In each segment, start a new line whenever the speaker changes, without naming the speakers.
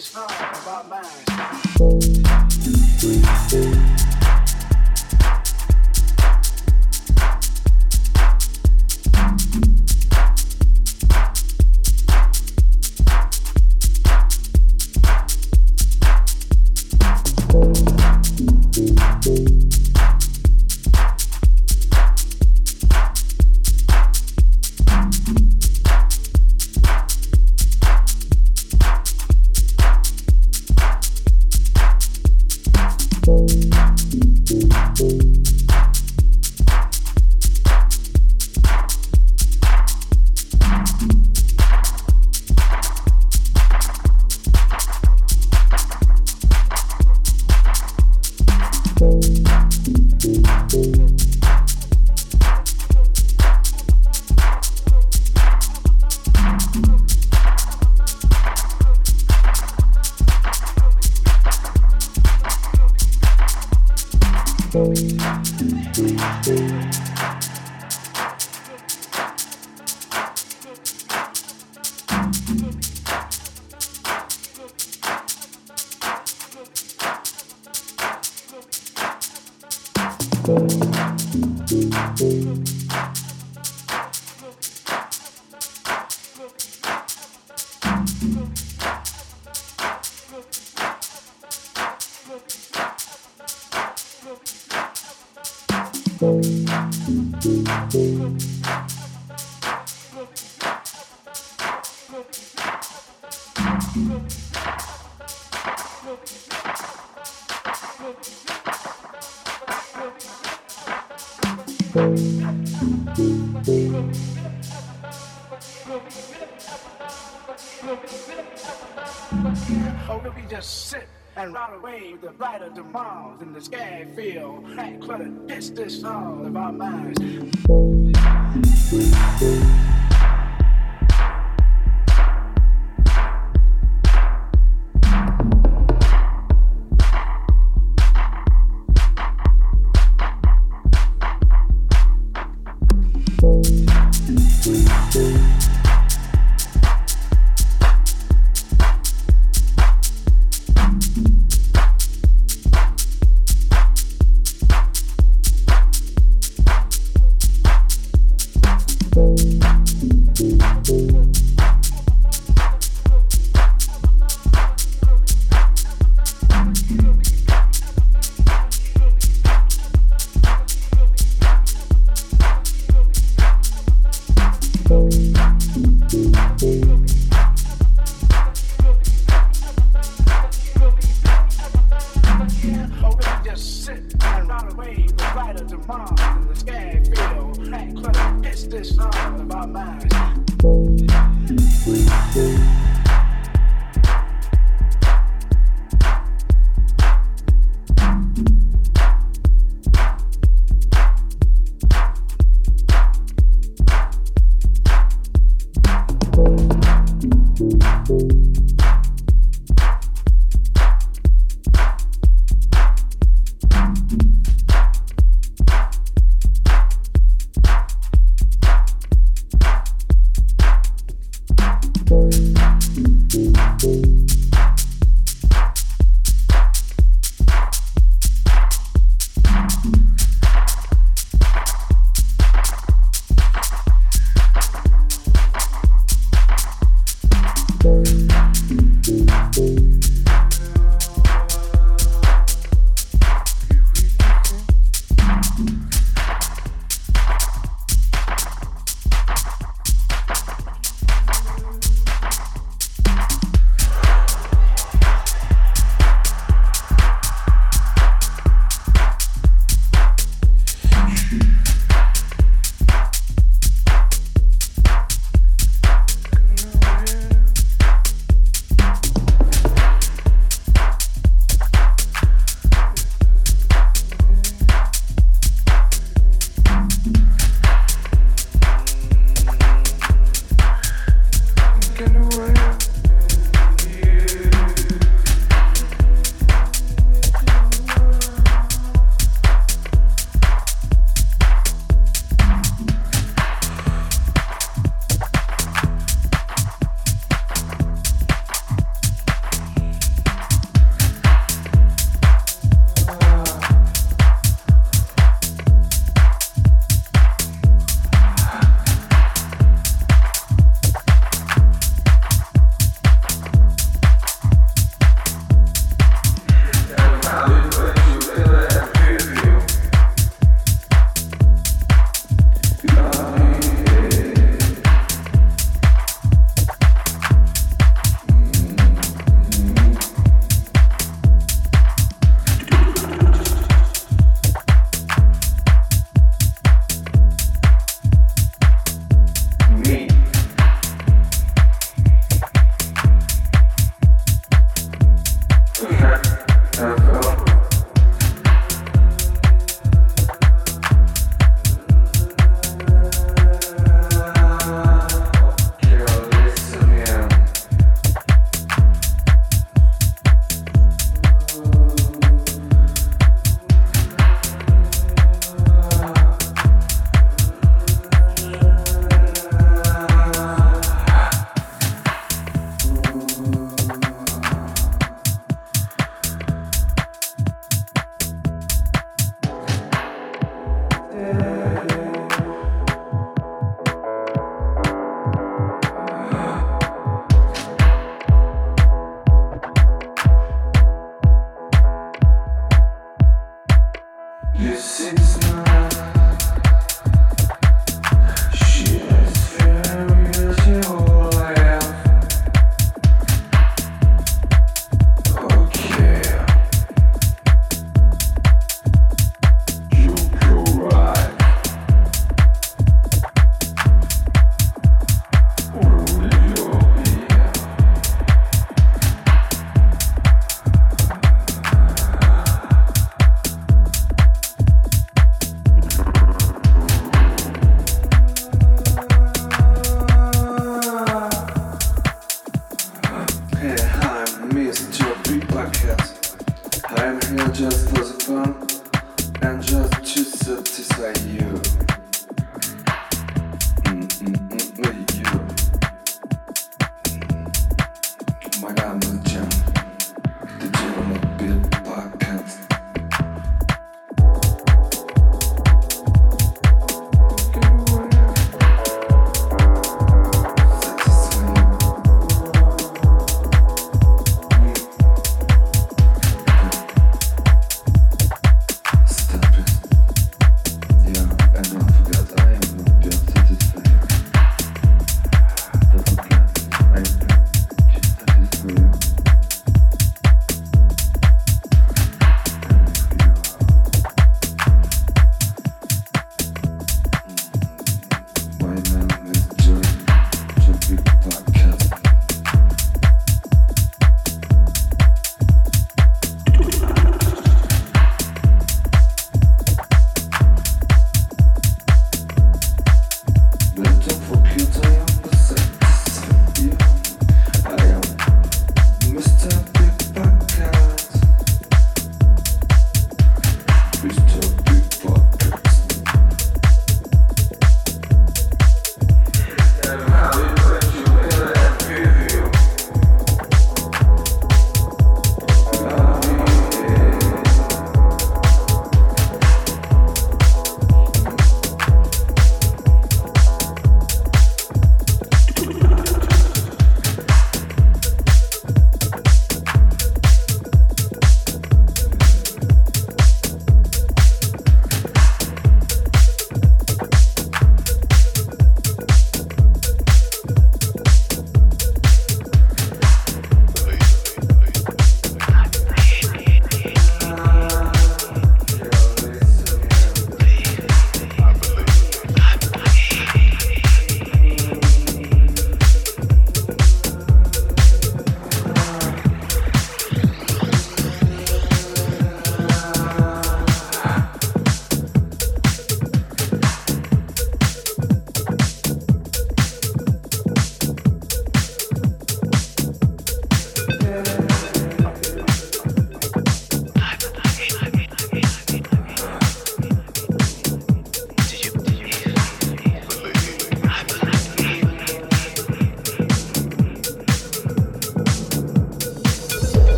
clutter about this of our will we just sit and ride away with the brighter tomorrows in the sky feel that clutter this all of our minds?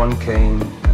One came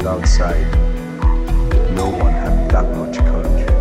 people outside, no one had that much
courage.